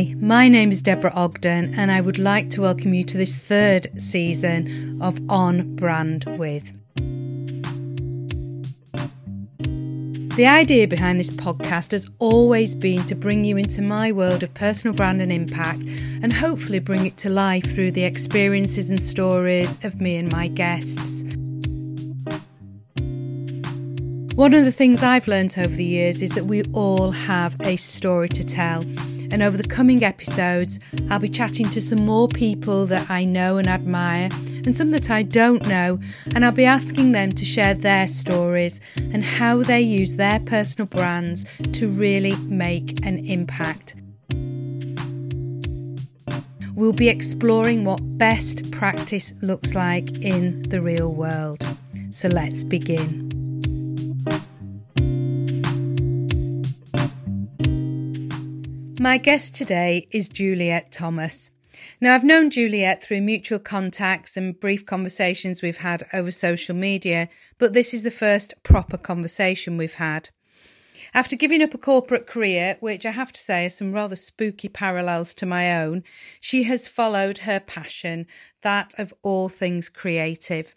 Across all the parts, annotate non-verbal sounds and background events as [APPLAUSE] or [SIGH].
Hi, my name is Deborah Ogden, and I would like to welcome you to this third season of On Brand With. The idea behind this podcast has always been to bring you into my world of personal brand and impact and hopefully bring it to life through the experiences and stories of me and my guests. One of the things I've learnt over the years is that we all have a story to tell. And over the coming episodes, I'll be chatting to some more people that I know and admire and some that I don't know, and I'll be asking them to share their stories and how they use their personal brands to really make an impact. We'll be exploring what best practice looks like in the real world. So let's begin. My guest today is Juliet Thomas. Now, I've known Juliet through mutual contacts and brief conversations we've had over social media, but this is the first proper conversation we've had. After giving up a corporate career, which I have to say has some rather spooky parallels to my own, she has followed her passion, that of all things creative.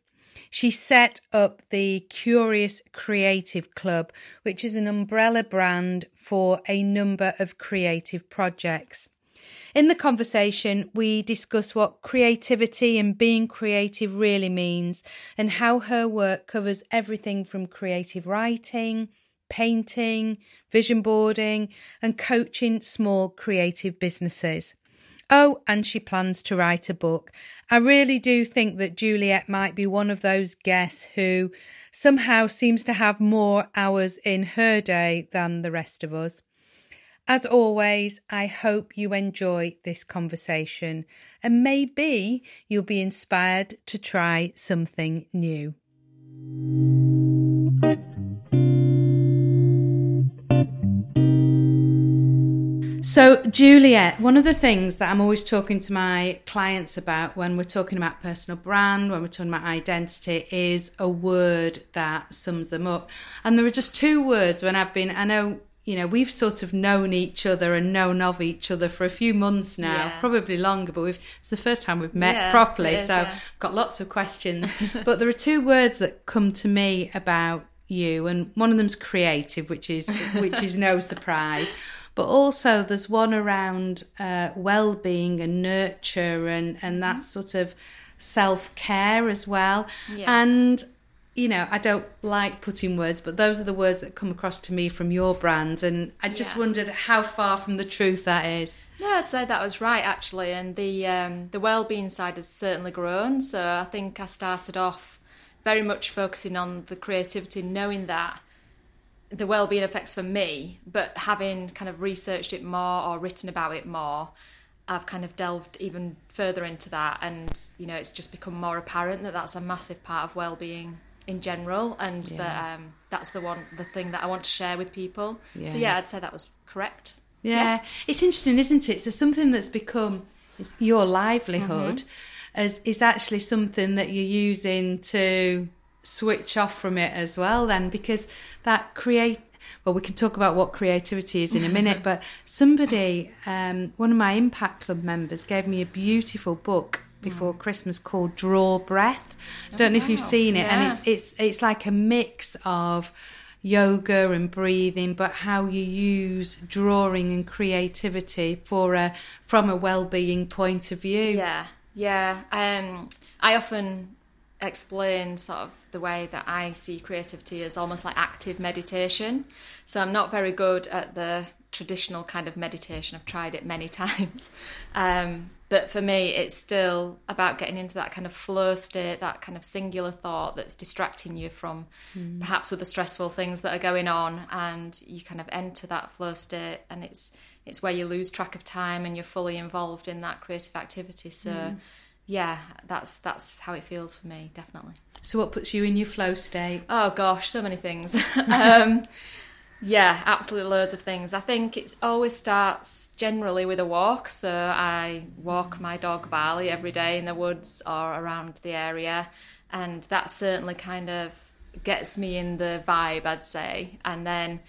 She set up the Curious Creative Club, which is an umbrella brand for a number of creative projects. In the conversation, we discuss what creativity and being creative really means and how her work covers everything from creative writing, painting, vision boarding, and coaching small creative businesses. Oh, and she plans to write a book. I really do think that Juliet might be one of those guests who somehow seems to have more hours in her day than the rest of us. As always, I hope you enjoy this conversation and maybe you'll be inspired to try something new. So, Juliet, one of the things that I'm always talking to my clients about when we're talking about personal brand, when we're talking about identity, is a word that sums them up. And there are just two words when I've been, I know you know, we've sort of known each other and known of each other for a few months now, yeah. probably longer, but we've it's the first time we've met yeah, properly. Is, so yeah. got lots of questions. [LAUGHS] but there are two words that come to me about you, and one of them's creative, which is which is no surprise. But also there's one around uh, well-being and nurture and and that sort of self-care as well. And you know, I don't like putting words, but those are the words that come across to me from your brand. And I just yeah. wondered how far from the truth that is. No, I'd say that was right actually. And the um, the well-being side has certainly grown. So I think I started off very much focusing on the creativity, knowing that the well-being effects for me, but having kind of researched it more or written about it more, I've kind of delved even further into that, and you know, it's just become more apparent that that's a massive part of well-being in general, and yeah. that um, that's the one the thing that I want to share with people. Yeah. So yeah, I'd say that was correct. Yeah. yeah. it's interesting, isn't it? So something that's become your livelihood mm-hmm. is is actually something that you're using to switch off from it as well. Then because that create well, we can talk about what creativity is in a minute, [LAUGHS] but somebody, um, one of my Impact Club members, gave me a beautiful book before mm. Christmas called Draw Breath. I don't oh, know if you've seen it, yeah. and it's it's it's like a mix of yoga and breathing, but how you use drawing and creativity for a from a well-being point of view. Yeah, yeah. Um, I often explain sort of the way that I see creativity as almost like active meditation. So I'm not very good at the traditional kind of meditation. I've tried it many [LAUGHS] times. Um, but for me, it's still about getting into that kind of flow state, that kind of singular thought that's distracting you from mm. perhaps other stressful things that are going on, and you kind of enter that flow state, and it's it's where you lose track of time and you're fully involved in that creative activity. So, mm. Yeah, that's that's how it feels for me, definitely. So, what puts you in your flow state? Oh gosh, so many things. [LAUGHS] um, yeah, absolutely loads of things. I think it always starts generally with a walk. So I walk my dog Barley every day in the woods or around the area, and that certainly kind of gets me in the vibe, I'd say. And then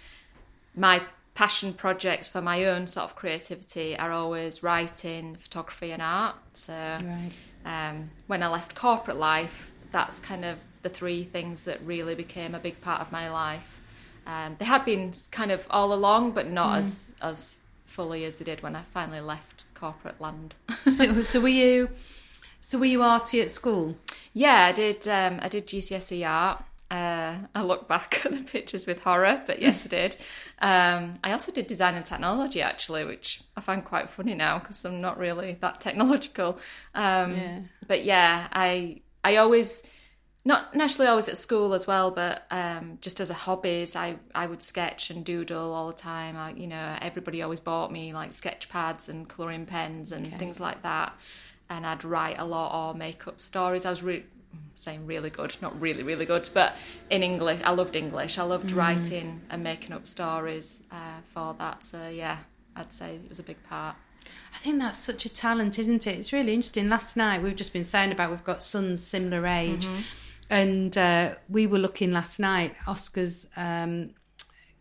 my passion projects for my own sort of creativity are always writing, photography, and art. So right. um, when I left corporate life, that's kind of the three things that really became a big part of my life. Um, they had been kind of all along, but not mm. as as fully as they did when I finally left corporate land. [LAUGHS] so, so were you? So were you arty at school? Yeah, I did. Um, I did GCSE art. Uh, I look back [LAUGHS] at the pictures with horror, but yes, I did. Um, I also did design and technology, actually, which I find quite funny now because I'm not really that technological. Um, yeah. But yeah, I I always not naturally always at school as well, but um, just as a hobbies, I, I would sketch and doodle all the time. I, you know, everybody always bought me like sketch pads and colouring pens and okay. things like that. And I'd write a lot or make up stories. I was re- saying really good, not really, really good, but in English, I loved English. I loved mm. writing and making up stories uh, for that. So yeah, I'd say it was a big part. I think that's such a talent, isn't it? It's really interesting. Last night we've just been saying about we've got sons similar age. Mm-hmm and uh, we were looking last night. Oscar's um,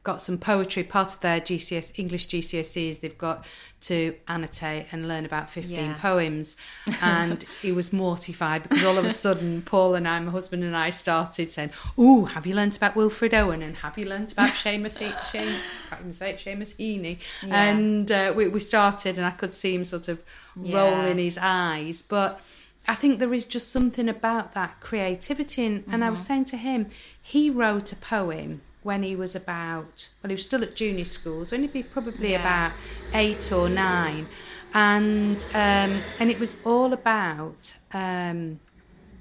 got some poetry. Part of their GCS English GCSEs, they've got to annotate and learn about fifteen yeah. poems, and [LAUGHS] he was mortified because all of a sudden, Paul and I, my husband and I, started saying, "Oh, have you learnt about Wilfred Owen? And have you learnt about Seamus? [LAUGHS] Shane, can't even say it, Seamus Heaney?" Yeah. And uh, we, we started, and I could see him sort of yeah. roll in his eyes, but I think there is just something about that creativity. And, mm-hmm. and I was mm-hmm. saying to him, he wrote a poem when he was about, well, he was still at junior school, so he'd be probably yeah. about eight or nine. And, um, and it was all about um,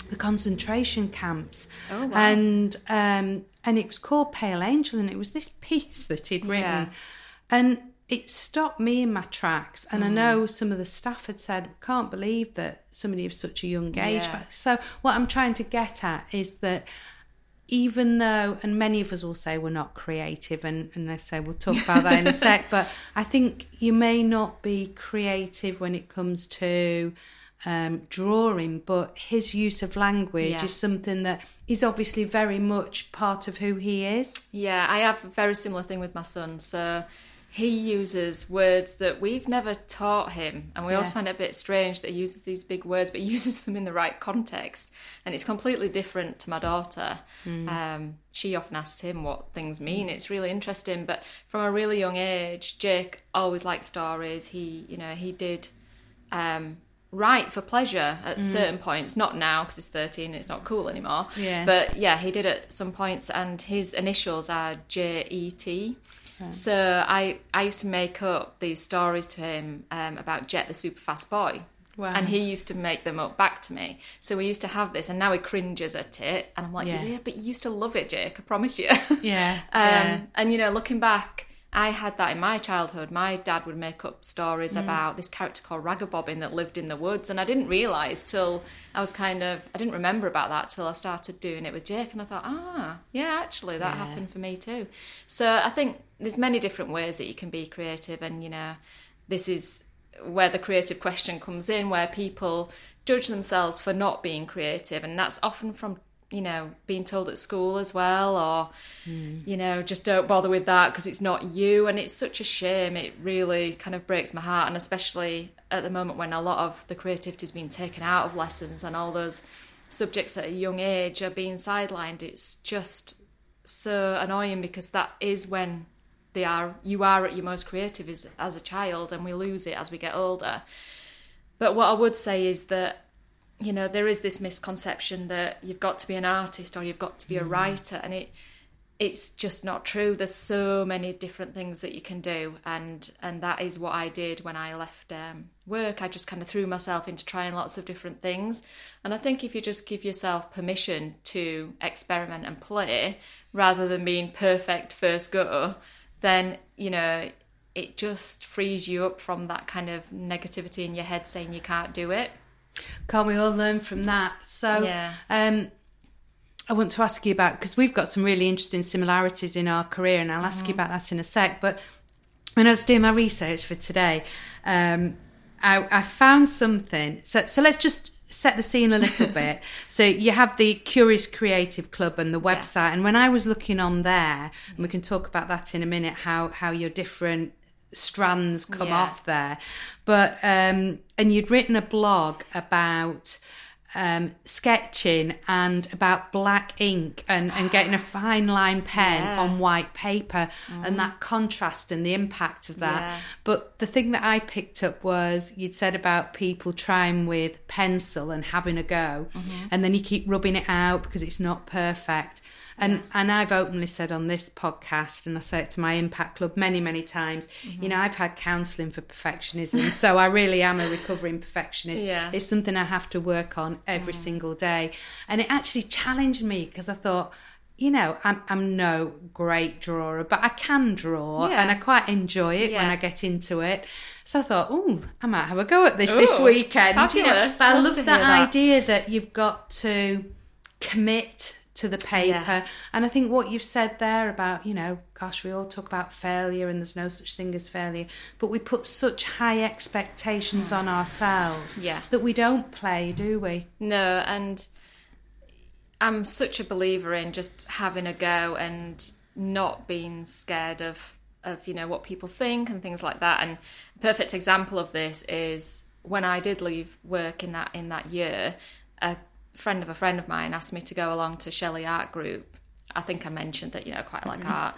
the concentration camps. Oh, wow. And, um, and it was called Pale Angel, and it was this [LAUGHS] piece that he'd written. Yeah. And it stopped me in my tracks. And mm. I know some of the staff had said, can't believe that somebody of such a young age. Yeah. So, what I'm trying to get at is that even though, and many of us will say we're not creative, and, and I say we'll talk about that in a sec, [LAUGHS] but I think you may not be creative when it comes to um, drawing, but his use of language yeah. is something that is obviously very much part of who he is. Yeah, I have a very similar thing with my son. So he uses words that we've never taught him. And we yeah. always find it a bit strange that he uses these big words but [LAUGHS] uses them in the right context. And it's completely different to my daughter. Mm. um, she often asks him what things mean. It's really interesting. But from a really young age jake always liked stories. He you know he did um, write for pleasure at mm. certain points. Not now because he's 13 it's not cool anymore. Yeah. But yeah he did at some points. And his initials are so I I used to make up these stories to him um, about Jet the super fast boy. Wow. And he used to make them up back to me. So we used to have this, and now he cringes at it. And I'm like, yeah, yeah but you used to love it, Jake. I promise you. [LAUGHS] Yeah. um, yeah. And you know, looking back, I had that in my childhood. My dad would make up stories mm. about this character called Ragabobbin that lived in the woods, and I didn't realise till I was kind of I didn't remember about that till I started doing it with Jake, and I thought, ah, yeah, actually that yeah. happened for me too. So I think there's many different ways that you can be creative, and you know, this is where the creative question comes in, where people judge themselves for not being creative, and that's often from you know, being told at school as well, or, mm. you know, just don't bother with that because it's not you. And it's such a shame. It really kind of breaks my heart. And especially at the moment when a lot of the creativity is being taken out of lessons and all those subjects at a young age are being sidelined, it's just so annoying because that is when they are you are at your most creative as, as a child and we lose it as we get older. But what i would say is that you know there is this misconception that you've got to be an artist or you've got to be a mm. writer and it it's just not true. There's so many different things that you can do and and that is what i did when i left um, work. I just kind of threw myself into trying lots of different things. And i think if you just give yourself permission to experiment and play rather than being perfect first go then you know it just frees you up from that kind of negativity in your head saying you can't do it can't we all learn from that? So, yeah. um, I want to ask you about because we've got some really interesting similarities in our career, and I'll ask mm-hmm. you about that in a sec. But when I was doing my research for today, um, I, I, found something. So, so let's just set the scene a little [LAUGHS] bit. So you have the Curious Creative Club and the website, yeah. and when I was looking on there, and we can talk about that in a minute, how how your different strands come yeah. off there, but um, and you'd written a blog about um, sketching and about black ink and, and getting a [GASPS] fine line pen yeah. on white paper mm. and that contrast and the impact of that. Yeah. But the thing that I picked up was you'd said about people trying with pencil and having a go, mm-hmm. and then you keep rubbing it out because it's not perfect. And yeah. and I've openly said on this podcast, and I say it to my Impact Club many many times. Mm-hmm. You know, I've had counselling for perfectionism, so I really am a recovering perfectionist. Yeah. It's something I have to work on every mm. single day, and it actually challenged me because I thought you know, I'm, I'm no great drawer, but I can draw yeah. and I quite enjoy it yeah. when I get into it. So I thought, oh, I might have a go at this Ooh, this weekend. Fabulous. You know, but I love that, that idea that you've got to commit to the paper. Yes. And I think what you've said there about, you know, gosh, we all talk about failure and there's no such thing as failure, but we put such high expectations on [SIGHS] ourselves yeah. that we don't play, do we? No, and I'm such a believer in just having a go and not being scared of of you know what people think and things like that and a perfect example of this is when I did leave work in that in that year a friend of a friend of mine asked me to go along to Shelley Art Group. I think I mentioned that, you know, quite like mm-hmm. art.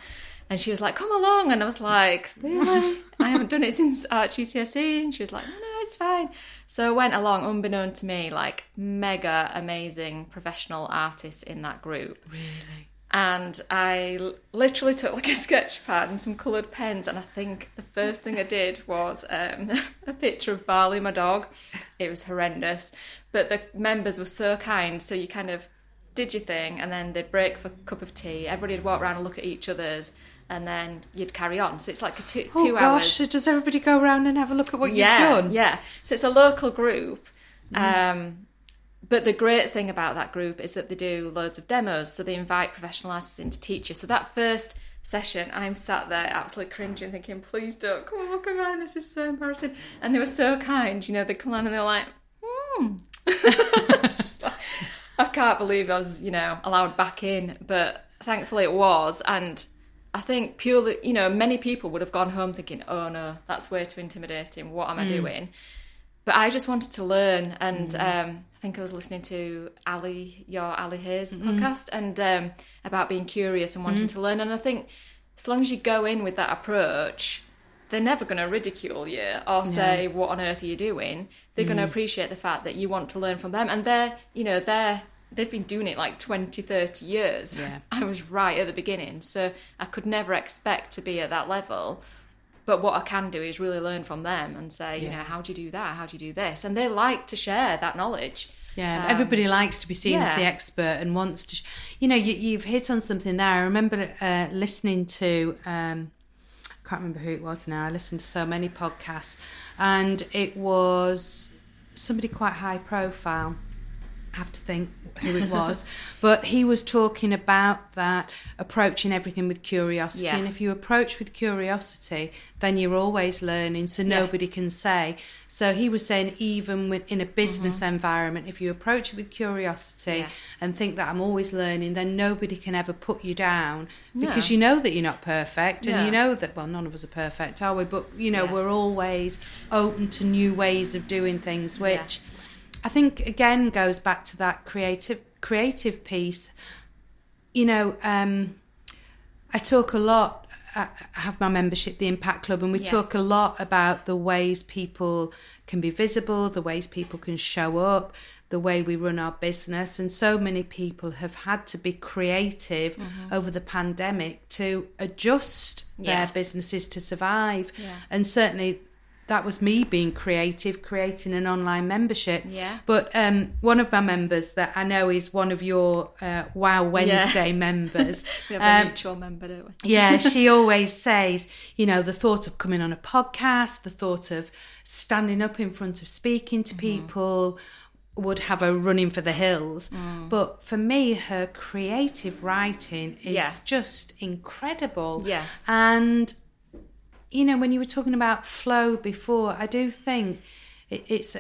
And she was like, come along. And I was like, really? I haven't done it since art GCSE. And she was like, no, no, it's fine. So I went along, unbeknown to me, like mega amazing professional artists in that group. Really? And I literally took like a [LAUGHS] sketch pad and some coloured pens. And I think the first thing I did was um, [LAUGHS] a picture of Barley, my dog. It was horrendous. But the members were so kind, so you kind of did your thing, and then they'd break for a cup of tea. Everybody'd walk around and look at each other's, and then you'd carry on. So it's like a two, oh, two gosh, hours. So does everybody go around and have a look at what yeah, you've done? Yeah. So it's a local group. Mm. Um, but the great thing about that group is that they do loads of demos. So they invite professional artists in to teach you. So that first session, I'm sat there absolutely cringing, thinking, please don't come on, come on, this is so embarrassing. And they were so kind, you know, they come on and they're like, hmm, [LAUGHS] just like, I can't believe I was, you know, allowed back in, but thankfully it was. And I think purely, you know, many people would have gone home thinking, oh no, that's way too intimidating. What am I mm. doing? But I just wanted to learn. And mm. um, think I was listening to Ali, your Ali Hayes mm. podcast, and um, about being curious and wanting mm. to learn. And I think as long as you go in with that approach, they're never going to ridicule you or say what on earth are you doing they're mm. going to appreciate the fact that you want to learn from them and they're you know they're they've been doing it like 20 30 years yeah. [LAUGHS] i was right at the beginning so i could never expect to be at that level but what i can do is really learn from them and say yeah. you know how do you do that how do you do this and they like to share that knowledge yeah, um, everybody likes to be seen yeah. as the expert and wants to. You know, you, have hit on something there. I remember uh, listening to um, can't remember who it was now. I listened to so many podcasts, and it was somebody quite high profile. Have to think who it was, [LAUGHS] but he was talking about that approaching everything with curiosity. Yeah. And if you approach with curiosity, then you're always learning, so yeah. nobody can say. So he was saying, even in a business mm-hmm. environment, if you approach it with curiosity yeah. and think that I'm always learning, then nobody can ever put you down because you know that you're not perfect and you know that, well, none of us are perfect, are we? But, you know, we're always open to new ways of doing things, which I think again goes back to that creative creative piece. You know, um, I talk a lot. I have my membership, the Impact Club, and we yeah. talk a lot about the ways people can be visible, the ways people can show up, the way we run our business. And so many people have had to be creative mm-hmm. over the pandemic to adjust yeah. their businesses to survive. Yeah. And certainly that was me being creative, creating an online membership. Yeah. But um, one of my members that I know is one of your uh, Wow Wednesday yeah. members. [LAUGHS] we have a um, mutual member, don't we? yeah, [LAUGHS] she always says, you know, the thought of coming on a podcast, the thought of standing up in front of speaking to mm-hmm. people would have her running for the hills. Mm. But for me, her creative writing is yeah. just incredible. Yeah. And you know, when you were talking about flow before, I do think it, it's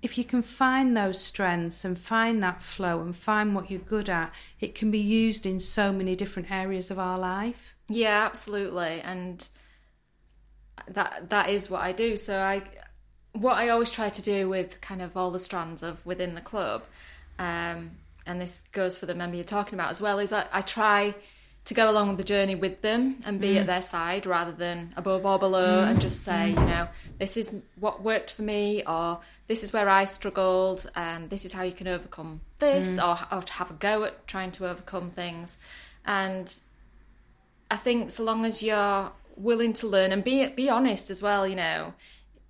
if you can find those strengths and find that flow and find what you're good at, it can be used in so many different areas of our life. Yeah, absolutely. And that that is what I do. So I what I always try to do with kind of all the strands of within the club, um, and this goes for the member you're talking about as well, is I, I try to go along the journey with them and be mm. at their side rather than above or below mm. and just say, mm. you know, this is what worked for me or this is where I struggled and this is how you can overcome this mm. or, or have a go at trying to overcome things. And I think so long as you're willing to learn and be be honest as well, you know,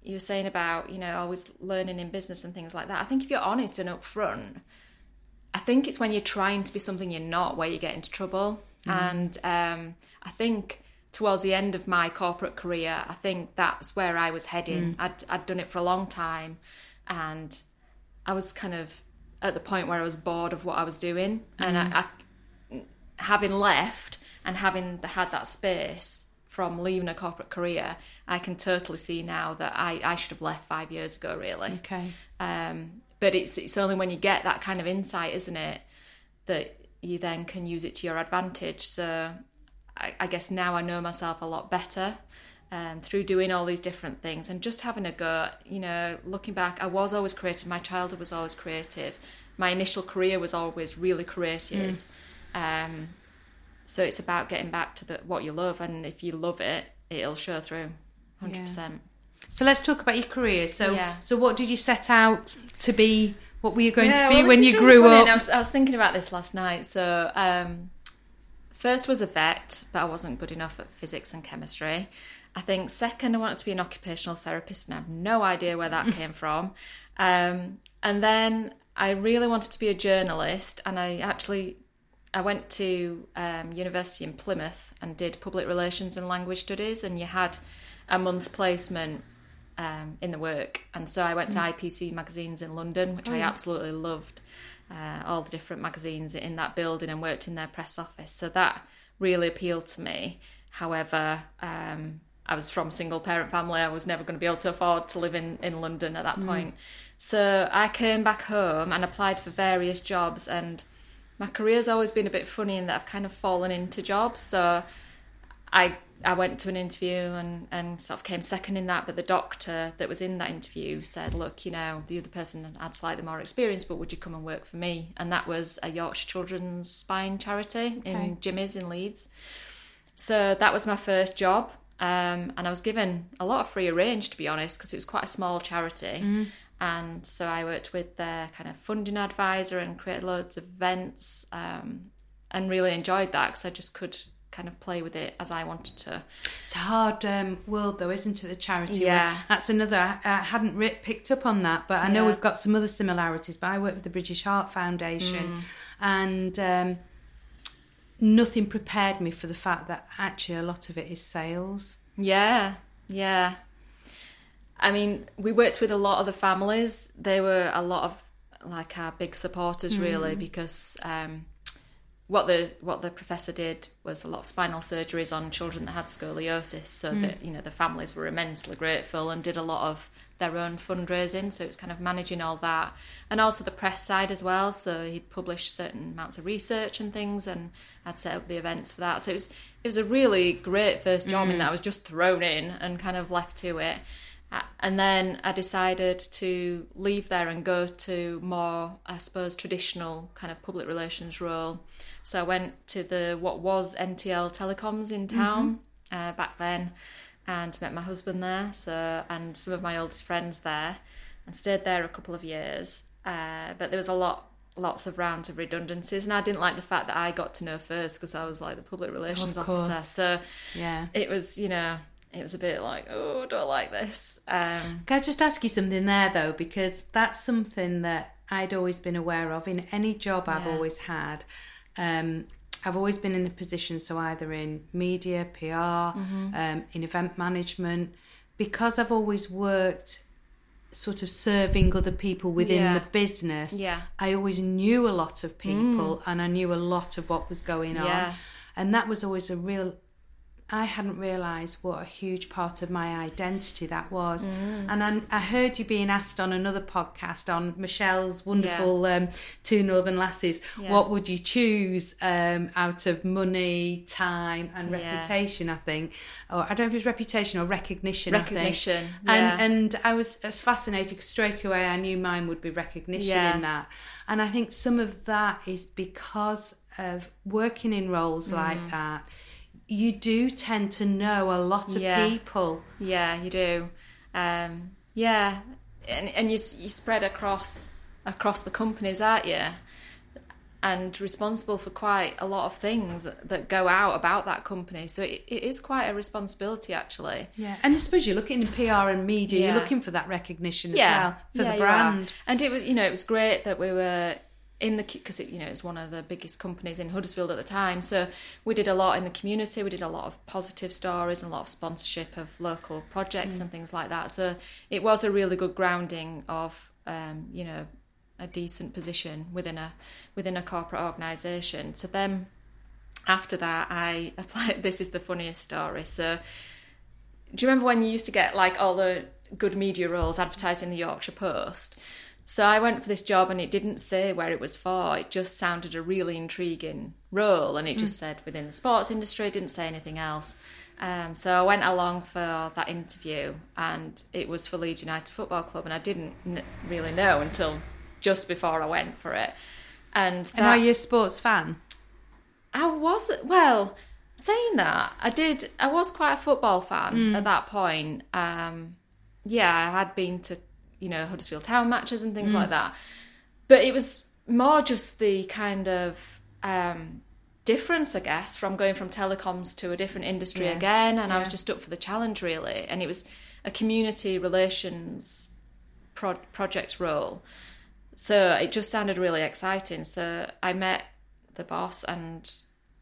you were saying about, you know, always learning in business and things like that. I think if you're honest and upfront, I think it's when you're trying to be something you're not where you get into trouble. Mm. And um, I think towards the end of my corporate career, I think that's where I was heading. Mm. I'd, I'd done it for a long time and I was kind of at the point where I was bored of what I was doing. Mm. And I, I, having left and having had that space from leaving a corporate career, I can totally see now that I, I should have left five years ago, really. Okay. Um, but it's it's only when you get that kind of insight, isn't it, that you then can use it to your advantage. So I, I guess now I know myself a lot better um, through doing all these different things and just having a go. You know, looking back, I was always creative. My childhood was always creative. My initial career was always really creative. Mm. Um, so it's about getting back to the, what you love, and if you love it, it'll show through, hundred yeah. percent. So let's talk about your career. So, yeah. so what did you set out to be? What were you going yeah, to be well, when you grew up? I was, I was, thinking about this last night. So, um, first was a vet, but I wasn't good enough at physics and chemistry. I think second, I wanted to be an occupational therapist, and I have no idea where that [LAUGHS] came from. Um, and then I really wanted to be a journalist, and I actually I went to um, university in Plymouth and did public relations and language studies, and you had a month's placement um, in the work. And so I went to mm. IPC magazines in London, which oh, I absolutely loved. Uh, all the different magazines in that building and worked in their press office. So that really appealed to me. However, um, I was from a single parent family. I was never going to be able to afford to live in, in London at that mm. point. So I came back home and applied for various jobs. And my career's always been a bit funny in that I've kind of fallen into jobs. So I I went to an interview and, and sort of came second in that, but the doctor that was in that interview said, Look, you know, the other person had slightly more experience, but would you come and work for me? And that was a Yorkshire Children's Spine charity okay. in Jimmy's in Leeds. So that was my first job. Um, and I was given a lot of free range, to be honest, because it was quite a small charity. Mm. And so I worked with their kind of funding advisor and created loads of events um, and really enjoyed that because I just could kind of play with it as I wanted to. It's a hard um, world, though, isn't it? The charity. Yeah, world. that's another. I hadn't re- picked up on that, but I know yeah. we've got some other similarities. But I work with the British Heart Foundation, mm. and um, nothing prepared me for the fact that actually a lot of it is sales. Yeah, yeah. I mean, we worked with a lot of the families. They were a lot of like our big supporters, mm. really, because. Um, what the what the professor did was a lot of spinal surgeries on children that had scoliosis, so mm. that you know the families were immensely grateful and did a lot of their own fundraising. So it's kind of managing all that, and also the press side as well. So he'd publish certain amounts of research and things, and I'd set up the events for that. So it was it was a really great first job mm. in that I was just thrown in and kind of left to it. And then I decided to leave there and go to more, I suppose, traditional kind of public relations role. So I went to the what was NTL Telecoms in town mm-hmm. uh, back then, and met my husband there. So and some of my oldest friends there, and stayed there a couple of years. Uh, but there was a lot lots of rounds of redundancies and I didn't like the fact that I got to know first because I was like the public relations officer so yeah it was you know it was a bit like, oh, I don't like this. Um, Can I just ask you something there though? Because that's something that I'd always been aware of in any job I've always had. Um, I've always been in a position, so either in media, PR, mm-hmm. um, in event management, because I've always worked sort of serving other people within yeah. the business. Yeah. I always knew a lot of people mm. and I knew a lot of what was going on. Yeah. And that was always a real I hadn't realised what a huge part of my identity that was. Mm. And I, I, heard you being asked on another podcast on Michelle's wonderful yeah. um, Two Northern Lasses, yeah. what would you choose um, out of money, time, and reputation? Yeah. I think, or I don't know if it was reputation or recognition. Recognition, and and I was, I was fascinated because straight away I knew mine would be recognition in that, and I think some of that is because of working in roles mm. like that you do tend to know a lot of yeah. people. Yeah, you do. Um, yeah, and and you you spread across across the companies, aren't you? And responsible for quite a lot of things that go out about that company. So it, it is quite a responsibility, actually. Yeah, and I suppose you're looking in PR and media. Yeah. You're looking for that recognition as yeah. well for the brand. And it was, you know, it was great that we were in the because you know it was one of the biggest companies in Huddersfield at the time. So we did a lot in the community. We did a lot of positive stories and a lot of sponsorship of local projects mm. and things like that. So it was a really good grounding of um, you know a decent position within a within a corporate organisation. So then after that, I [LAUGHS] applied. This is the funniest story. So do you remember when you used to get like all the good media roles advertised in the Yorkshire Post? So I went for this job and it didn't say where it was for. It just sounded a really intriguing role and it just mm. said within the sports industry, it didn't say anything else. Um, so I went along for that interview and it was for Leeds United Football Club and I didn't n- really know until just before I went for it. And, that, and are you a sports fan? I was, well, saying that, I did, I was quite a football fan mm. at that point. Um, yeah, I had been to you know Huddersfield Town matches and things mm. like that. But it was more just the kind of um, difference, I guess, from going from telecoms to a different industry yeah. again, and yeah. I was just up for the challenge really. And it was a community relations pro- project role, so it just sounded really exciting. So I met the boss and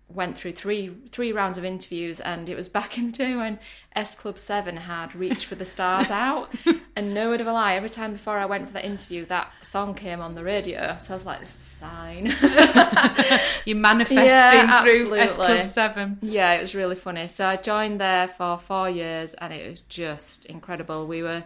went through three three rounds of interviews and it was back [LAUGHS] in the day when S Club 7 had Reach for the Stars out [LAUGHS] and no word of a lie every time before I went for that interview that song came on the radio so I was like this is a sign [LAUGHS] you're manifesting yeah, through S Club 7 yeah it was really funny so I joined there for four years and it was just incredible we were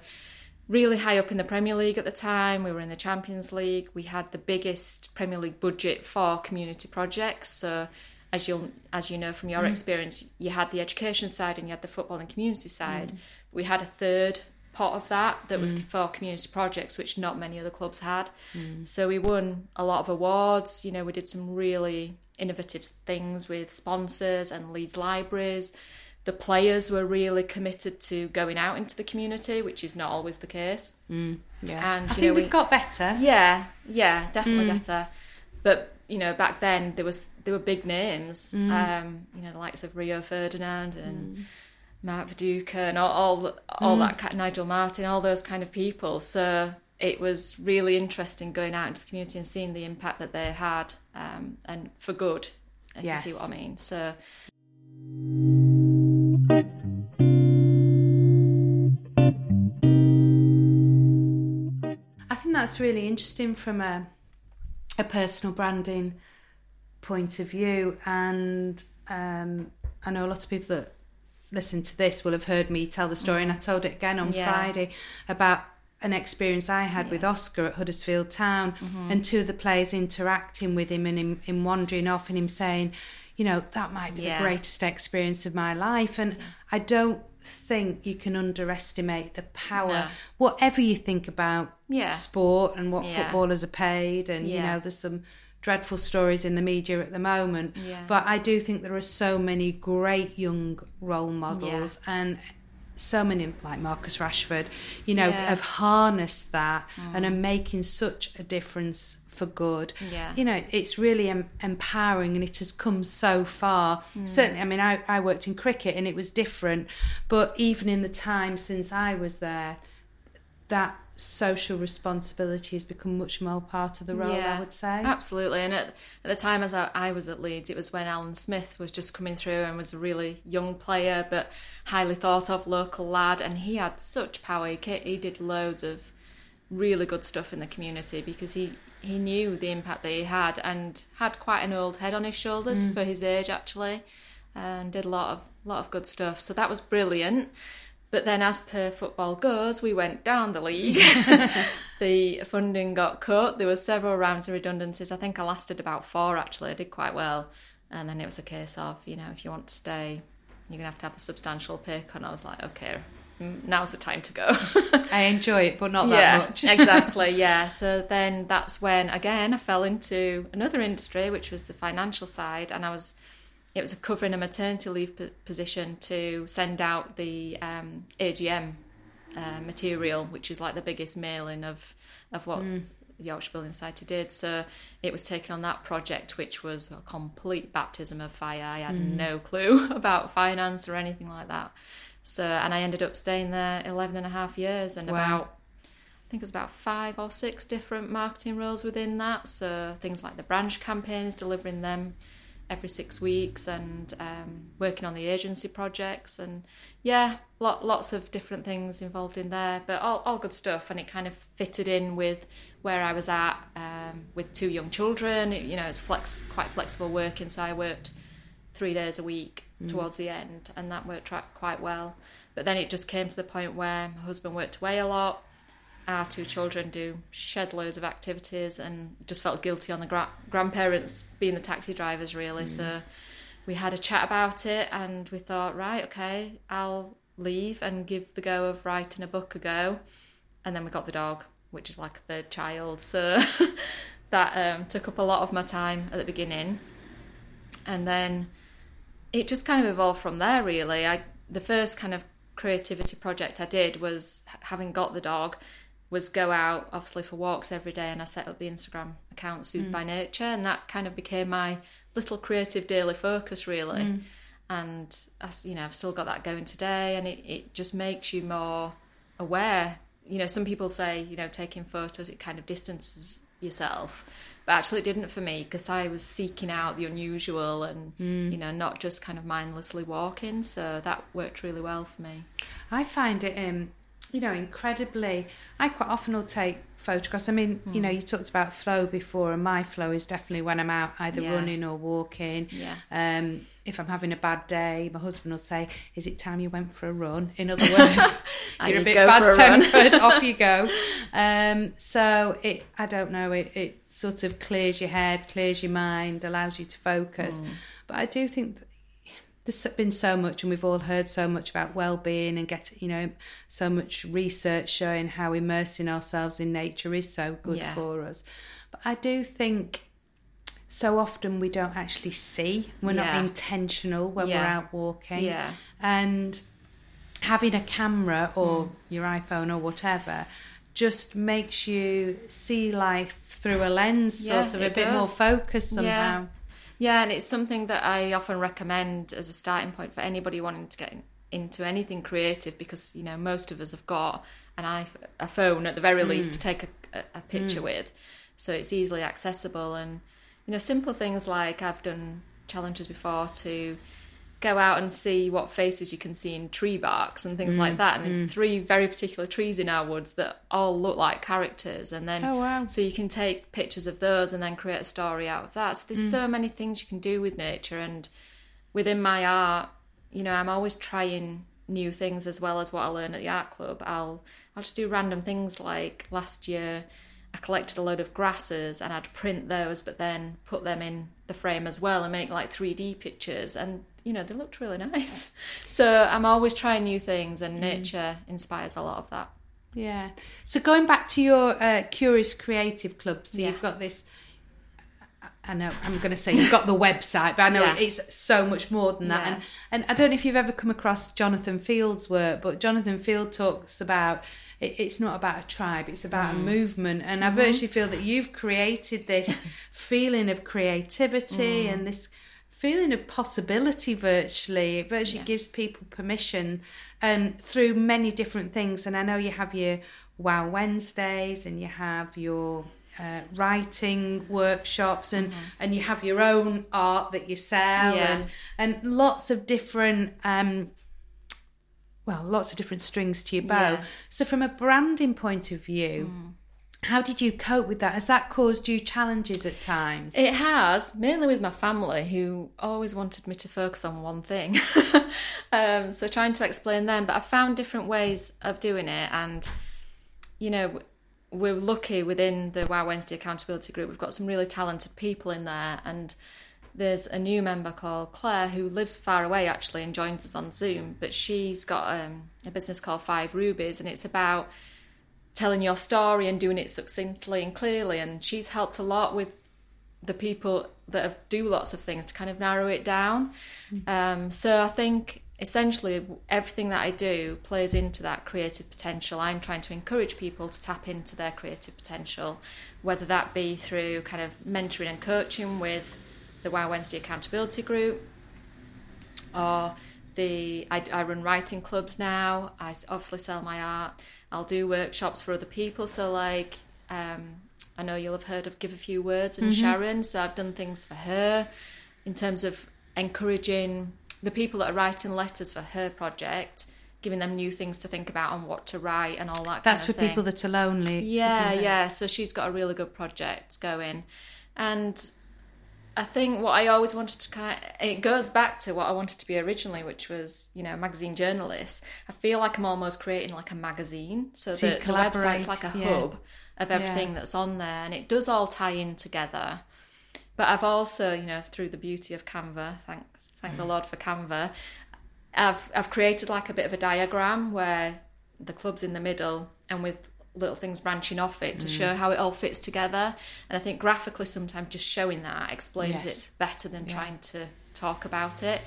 really high up in the Premier League at the time. We were in the Champions League. We had the biggest Premier League budget for community projects. So as you'll as you know from your mm. experience, you had the education side and you had the football and community side. Mm. We had a third pot of that that mm. was for community projects, which not many other clubs had. Mm. So we won a lot of awards. You know, we did some really innovative things with sponsors and Leeds libraries. The players were really committed to going out into the community, which is not always the case. Mm. Yeah, and I think know, we've we, got better. Yeah, yeah, definitely mm. better. But you know, back then there was there were big names, mm. um, you know, the likes of Rio Ferdinand and mm. Mark Viduka and all all, all mm. that Nigel Martyn, all those kind of people. So it was really interesting going out into the community and seeing the impact that they had, um, and for good, if yes. you see what I mean. So. I think that's really interesting from a a personal branding point of view. And um, I know a lot of people that listen to this will have heard me tell the story, and I told it again on yeah. Friday about an experience I had yeah. with Oscar at Huddersfield Town mm-hmm. and two of the players interacting with him and him, him wandering off and him saying, you know, that might be yeah. the greatest experience of my life. And I don't think you can underestimate the power, no. whatever you think about yeah. sport and what footballers are paid. And, you know, there's some dreadful stories in the media at the moment. But I do think there are so many great young role models and so many like Marcus Rashford, you know, have harnessed that mm. and are making such a difference for good. Yeah. You know, it's really em- empowering and it has come so far. Mm. Certainly, I mean, I, I worked in cricket and it was different, but even in the time since I was there, that social responsibility has become much more part of the role, yeah, I would say. Absolutely. And at, at the time as I, I, was at Leeds, it was when Alan Smith was just coming through and was a really young player, but highly thought of local lad. And he had such power. He, he did loads of really good stuff in the community because he, he knew the impact that he had and had quite an old head on his shoulders mm. for his age, actually. and did a lot of lot of good stuff. So that was brilliant. But then, as per football goes, we went down the league. [LAUGHS] [LAUGHS] the funding got cut. There were several rounds of redundancies. I think I lasted about four. Actually, I did quite well. And then it was a case of, you know, if you want to stay, you're gonna have to have a substantial pay cut. And I was like, okay, mm, now's the time to go. [LAUGHS] I enjoy it, but not that yeah, much. exactly. Yeah. So then that's when again I fell into another industry, which was the financial side, and I was it was a covering a maternity leave p- position to send out the um, AGM uh, material, which is like the biggest mailing of of what mm. the Yorkshire Building Society did. So it was taken on that project, which was a complete baptism of fire. I had mm. no clue [LAUGHS] about finance or anything like that. So, and I ended up staying there 11 and a half years and wow. about, I think it was about five or six different marketing roles within that. So, things like the branch campaigns, delivering them every six weeks and um, working on the agency projects and yeah lot, lots of different things involved in there but all, all good stuff. And it kind of fitted in with where I was at um, with two young children. It, you know it's flex quite flexible working so I worked three days a week mm. towards the end and that worked quite well. But then it just came to the point where my husband worked away a lot our two children do shed loads of activities and just felt guilty on the gra- grandparents being the taxi drivers really. Mm. so we had a chat about it and we thought right okay i'll leave and give the go of writing a book a go. And then we got the dog which is like the child. So [LAUGHS] that um, took up a lot of my time at the beginning. And then it just kind of evolved from there really. I the first kind of creativity project i did was having got the dog was go out obviously for walks every day and I set up the Instagram account Soothed mm. by Nature and that kind of became my little creative daily focus really. Mm. And as you know, I've still got that going today and it, it just makes you more aware. You know, some people say, you know, taking photos it kind of distances yourself. But actually it didn't for me because I was seeking out the unusual and mm. you know, not just kind of mindlessly walking. So that worked really well for me. I find it um you know, incredibly. I quite often will take photographs. I mean, mm. you know, hmm. you talked about flow before, and my flow is definitely when I'm out either yeah. running or walking. Yeah. Um, if I'm having a bad day, my husband will say, "Is it time you went for a run?" In other [LAUGHS] words, you're a bit bad tempered. off [LAUGHS] you go. Um, so it, I don't know. It, it sort of clears your head, clears your mind, allows you to focus. Mm. But I do think there's been so much and we've all heard so much about well-being and get you know so much research showing how immersing ourselves in nature is so good yeah. for us but i do think so often we don't actually see we're yeah. not intentional when yeah. we're out walking yeah and having a camera or mm. your iphone or whatever just makes you see life through a lens sort of a bit does. more focused somehow yeah, and it's something that I often recommend as a starting point for anybody wanting to get into anything creative because you know most of us have got an iPhone, a phone at the very mm. least to take a, a picture mm. with, so it's easily accessible and you know simple things like I've done challenges before to go out and see what faces you can see in tree barks and things mm, like that. And there's mm. three very particular trees in our woods that all look like characters. And then, oh, wow. so you can take pictures of those and then create a story out of that. So there's mm. so many things you can do with nature. And within my art, you know, I'm always trying new things as well as what I learn at the art club. I'll I'll just do random things like last year I collected a load of grasses and I'd print those, but then put them in the frame as well and make like 3D pictures. And, you know, they looked really nice. [LAUGHS] So I'm always trying new things, and mm. nature inspires a lot of that. Yeah. So going back to your uh, Curious Creative Club, so yeah. you've got this. I know I'm going to say you've got the website, but I know [LAUGHS] yeah. it's so much more than that. Yeah. And and I don't know if you've ever come across Jonathan Field's work, but Jonathan Field talks about it, it's not about a tribe, it's about mm. a movement. And mm-hmm. I virtually feel that you've created this [LAUGHS] feeling of creativity mm. and this feeling of possibility virtually. It virtually yeah. gives people permission and um, through many different things. And I know you have your Wow Wednesdays and you have your uh, writing workshops and mm-hmm. and you have your own art that you sell yeah. and and lots of different um, well, lots of different strings to your bow. Yeah. So, from a branding point of view, mm. How did you cope with that? Has that caused you challenges at times? It has, mainly with my family, who always wanted me to focus on one thing. [LAUGHS] um, so trying to explain them, but I found different ways of doing it, and you know, we're lucky within the Wow Wednesday accountability group. We've got some really talented people in there, and there's a new member called Claire who lives far away actually and joins us on Zoom. But she's got um, a business called Five Rubies, and it's about telling your story and doing it succinctly and clearly. And she's helped a lot with the people that have, do lots of things to kind of narrow it down. Um, so I think essentially everything that I do plays into that creative potential. I'm trying to encourage people to tap into their creative potential, whether that be through kind of mentoring and coaching with the Wow Wednesday accountability group or the I, I run writing clubs now. I obviously sell my art. I'll do workshops for other people. So like um, I know you'll have heard of Give a Few Words and Mm-hmm. Sharon. So I've done things for her in terms of encouraging the people that are writing letters for her project, giving them new things to think about and what to write and all that. That's kind for of thing. people that are lonely. Yeah, yeah. So she's got a really good project going, and I think what I always wanted to kind of, it goes back to what I wanted to be originally, which was you know magazine journalist. I feel like I'm almost creating like a magazine, so, So that the website's like a yeah. hub of everything that's on there, and it does all tie in together. But I've also, you know, through the beauty of Canva, thank thank the Lord for Canva, I've I've created like a bit of a diagram where the club's in the middle and with little things branching off it to Mm. show how it all fits together. And I think graphically sometimes just showing that explains Yes. it better than trying to talk about it.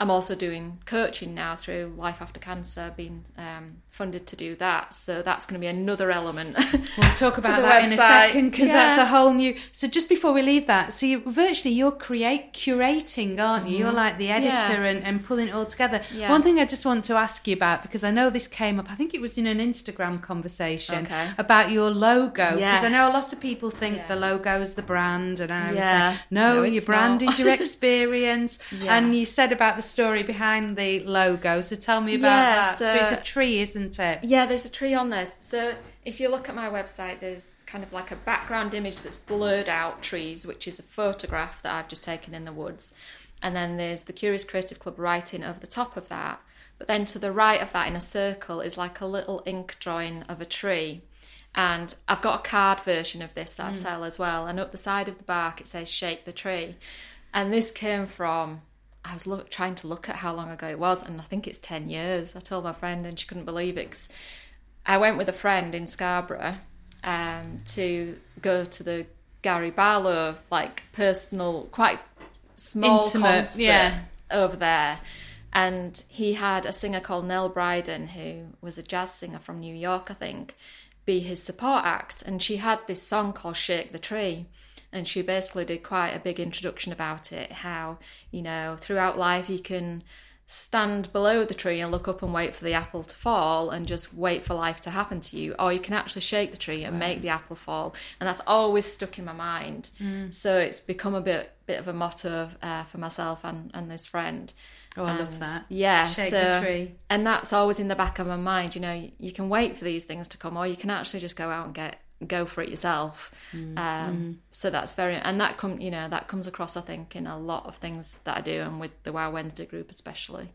I'm also doing coaching now through Life After Cancer, being um, funded to do that. So that's going to be another element. We'll talk [LAUGHS] about that in a second because Yeah. that's a whole new. So just before we leave that, so you virtually you're create curating, aren't you? You're like the editor Mm-hmm. Yeah. and, and pulling it all together. Yeah. One thing I just want to ask you about because I know this came up. I think it was in an Instagram conversation Okay. about your logo because I know a lot of people think the logo is the brand, and I was like, no, No, your brand not. is your [LAUGHS] experience. And you said about the story behind the logo. So tell me about Yeah, that. So, so- it's a tree, isn't it? Yeah, there's a tree on there. So if you look at my website, there's kind of like a background image that's blurred out trees, which is a photograph that I've just taken in the woods. And then there's the Curious Creative Club writing over the top of that. But then to the right of that in a circle is like a little ink drawing of a tree. And I've got a card version of this that I mm. sell as well. And up the side of the bark it says shake the tree. And this came from I was look, trying to look at how long ago it was, and I think it's 10 years. I told my friend, and she couldn't believe it. 'cause I went with a friend in Scarborough um, to go to the Gary Barlow, like personal, quite small Intimate, concert yeah. over there. And he had a singer called Nell Bryden, who was a jazz singer from New York, I think, be his support act. And she had this song called Shake the Tree. And she basically did quite a big introduction about it how, you know, throughout life you can stand below the tree and look up and wait for the apple to fall and just wait for life to happen to you. Or you can actually shake the tree and make the apple fall. And that's always stuck in my mind. So it's become a bit bit of a motto uh, for myself and, and this friend. Oh, I love that. yeah Shake so, the tree. and that's always in the back of my mind you know you, you can wait for these things to come or you can actually just go out and get go for it yourself Mm, um, so that's very and that come you know that comes across i think in a lot of things that i do and with the wow wednesday group especially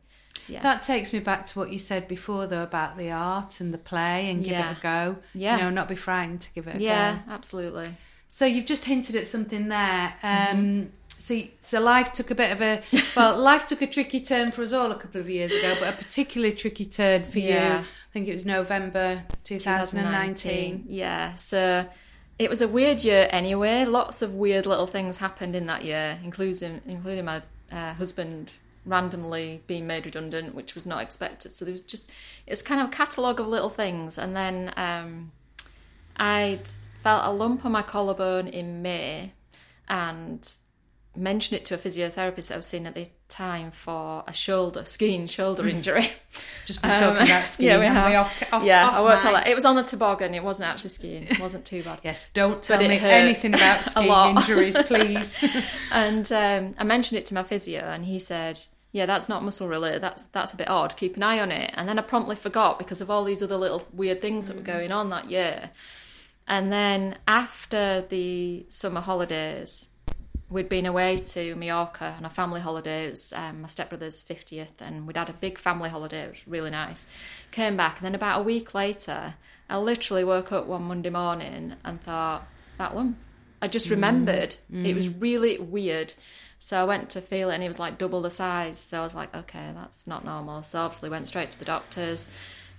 yeah That takes me back to what you said before, though, about the art and the play and give Yeah. it a go. Yeah. You know, not be frightened to give it a go. yeah go. absolutely So you've just hinted at something there. Um, Mm-hmm. So, so life took a bit of a [LAUGHS] well, life took a tricky turn for us all a couple of years ago, but a particularly tricky turn for you. Yeah. I think it was November 2019. Yeah, so it was a weird year anyway. Lots of weird little things happened in that year, including including my uh, husband randomly being made redundant, which was not expected. So there was just it's kind of a catalogue of little things, and then um, I'd felt a lump on my collarbone in May, and mentioned it to a physiotherapist that I was seeing at the time for a shoulder skiing shoulder injury. [LAUGHS] Just been Um, talking about skiing. [LAUGHS] yeah, we have. Off, off, yeah, off I won't tell that. It was on the toboggan. It wasn't actually skiing. It wasn't too bad. Yes, don't tell it me anything about [LAUGHS] skiing injuries, please. And um, I mentioned it to my physio, and he said, "Yeah, that's not muscle related. That's that's a bit odd. Keep an eye on it." And then I promptly forgot because of all these other little weird things that were going on that year. And then after the summer holidays, we'd been away to Mallorca on a family holiday. It was um, my stepbrother's 50th, and we'd had a big family holiday. It was really nice. Came back, and then about a week later, I literally woke up one Monday morning and thought, that one. I just remembered. Mm. It was really weird. So I went to feel it, and it was like double the size. So I was like, okay, that's not normal. So obviously went straight to the doctors.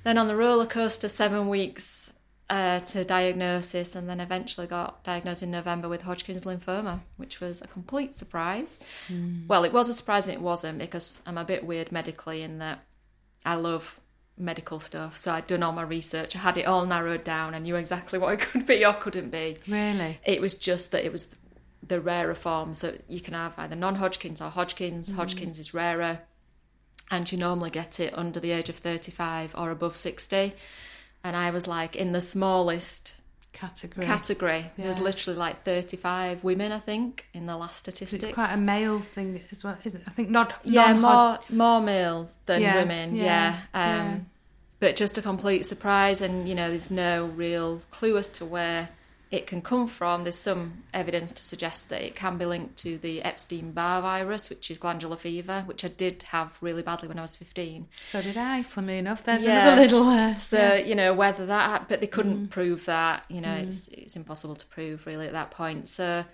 Then on the roller coaster, seven weeks uh, to diagnosis and then eventually got diagnosed in November with Hodgkin's lymphoma, which was a complete surprise. Mm. Well, it was a surprise and it wasn't because I'm a bit weird medically in that I love medical stuff. So I'd done all my research, I had it all narrowed down, I knew exactly [LAUGHS] what it could be or couldn't be. Really? It was just that it was the rarer form. So you can have either non Hodgkin's or Hodgkin's. Mm. Hodgkin's is rarer. And you normally get it under the age of 35 or above 60 and I was like in the smallest category. Category. Yeah. There's literally like 35 women, I think, in the last statistics. It's quite a male thing as well, is it? I think not. Yeah, more more male than yeah, women. Yeah. yeah. Um, yeah. But just a complete surprise, and you know, there's no real clue as to where it can come from. There's some evidence to suggest that it can be linked to the Epstein Barr virus, which is glandular fever, which I did have really badly when I was 15. So did I, funnily enough. There's yeah. another little. Uh, [LAUGHS] so, yeah. you know, whether that, but they couldn't mm. prove that, you know, mm. it's, it's impossible to prove really at that point. So,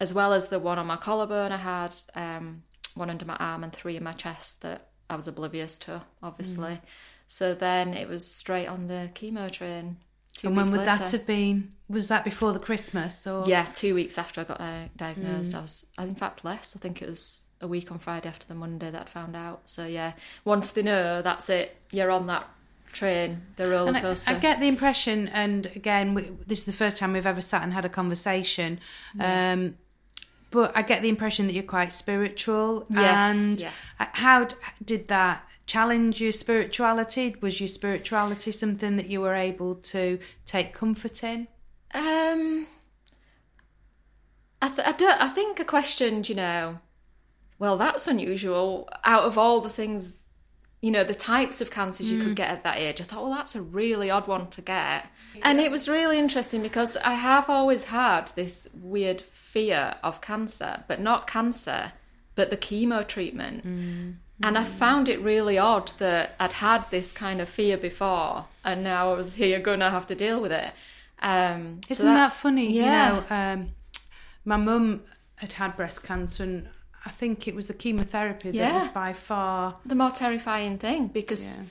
as well as the one on my collarbone, I had um, one under my arm and three in my chest that I was oblivious to, obviously. Mm. So then it was straight on the chemo train Two and when would later. that have been? Was that before the Christmas or? Yeah, two weeks after I got diagnosed. Mm. I was, in fact, less. I think it was a week on Friday after the Monday that I'd found out. So yeah, once they know, that's it. You're on that train, the roller coaster. I, I, get the impression, and again, we, this is the first time we've ever sat and had a conversation. Yeah. Um, but I get the impression that you're quite spiritual. Yes, and yeah. how did that challenge your spirituality? Was your spirituality something that you were able to take comfort in? Um, I, th- I don't. I think I questioned. You know, well, that's unusual. Out of all the things, you know, the types of cancers you mm. could get at that age, I thought, well, that's a really odd one to get. Yeah. And it was really interesting because I have always had this weird fear of cancer, but not cancer, but the chemo treatment. Mm. And I found it really odd that I'd had this kind of fear before, and now I was here going to have to deal with it. Um, Isn't so that, that, funny? Yeah. You know, um, my mum had had breast cancer, and I think it was the chemotherapy that was by far the more terrifying thing because yeah.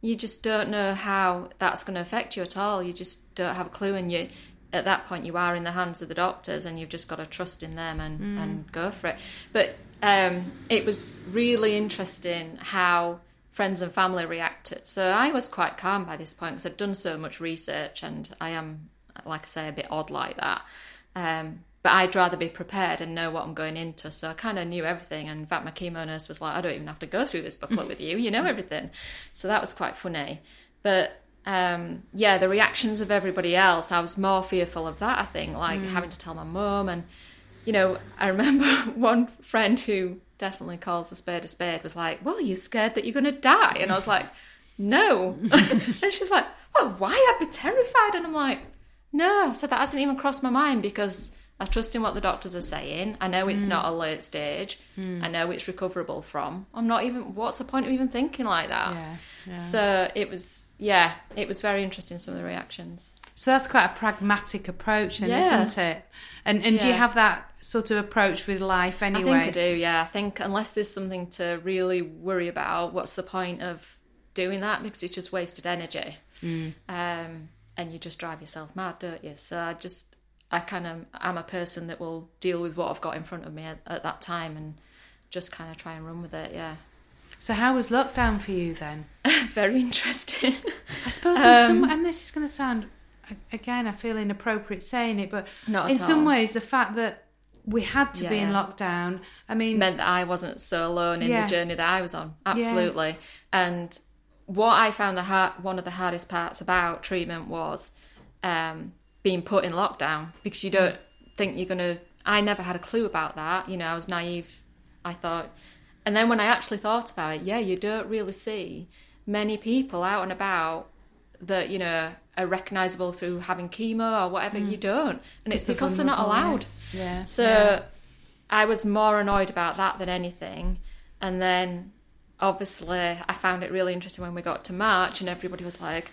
you just don't know how that's going to affect you at all. You just don't have a clue, and you at that point you are in the hands of the doctors, and you've just got to trust in them and mm. and go for it. But um, it was really interesting how friends and family reacted. So I was quite calm by this point because I'd done so much research and I am, like I say, a bit odd like that. Um, but I'd rather be prepared and know what I'm going into. So I kind of knew everything. And in fact, my chemo nurse was like, I don't even have to go through this booklet with you. You know [LAUGHS] everything. So that was quite funny. But um, yeah, the reactions of everybody else, I was more fearful of that, I think, like mm. having to tell my mum and you know, I remember [LAUGHS] one friend who definitely calls a spade a spade was like, Well, are you scared that you're going to die? And I was like, No. [LAUGHS] and she was like, Well, why? I'd be terrified. And I'm like, No. So that hasn't even crossed my mind because I trust in what the doctors are saying. I know it's mm. not a late stage. Mm. I know it's recoverable from. I'm not even, what's the point of even thinking like that? Yeah, yeah. So it was, yeah, it was very interesting, some of the reactions. So that's quite a pragmatic approach, then, yeah. isn't it? And and yeah. do you have that sort of approach with life anyway? I think I do. Yeah, I think unless there's something to really worry about, what's the point of doing that? Because it's just wasted energy, mm. um, and you just drive yourself mad, don't you? So I just I kind of am a person that will deal with what I've got in front of me at, at that time and just kind of try and run with it. Yeah. So how was lockdown for you then? [LAUGHS] Very interesting. I suppose um, some, and this is going to sound again, I feel inappropriate saying it, but Not in some ways, the fact that we had to yeah. be in lockdown, I mean, meant that I wasn't so alone in yeah. the journey that I was on. Absolutely. Yeah. And what I found the hard, one of the hardest parts about treatment was um, being put in lockdown because you don't think you're going to. I never had a clue about that. You know, I was naive. I thought, and then when I actually thought about it, yeah, you don't really see many people out and about that you know are recognizable through having chemo or whatever you don't and it's because they're not allowed Yeah. so yeah. I was more annoyed about that than anything. And then obviously I found it really interesting when we got to March and everybody was like,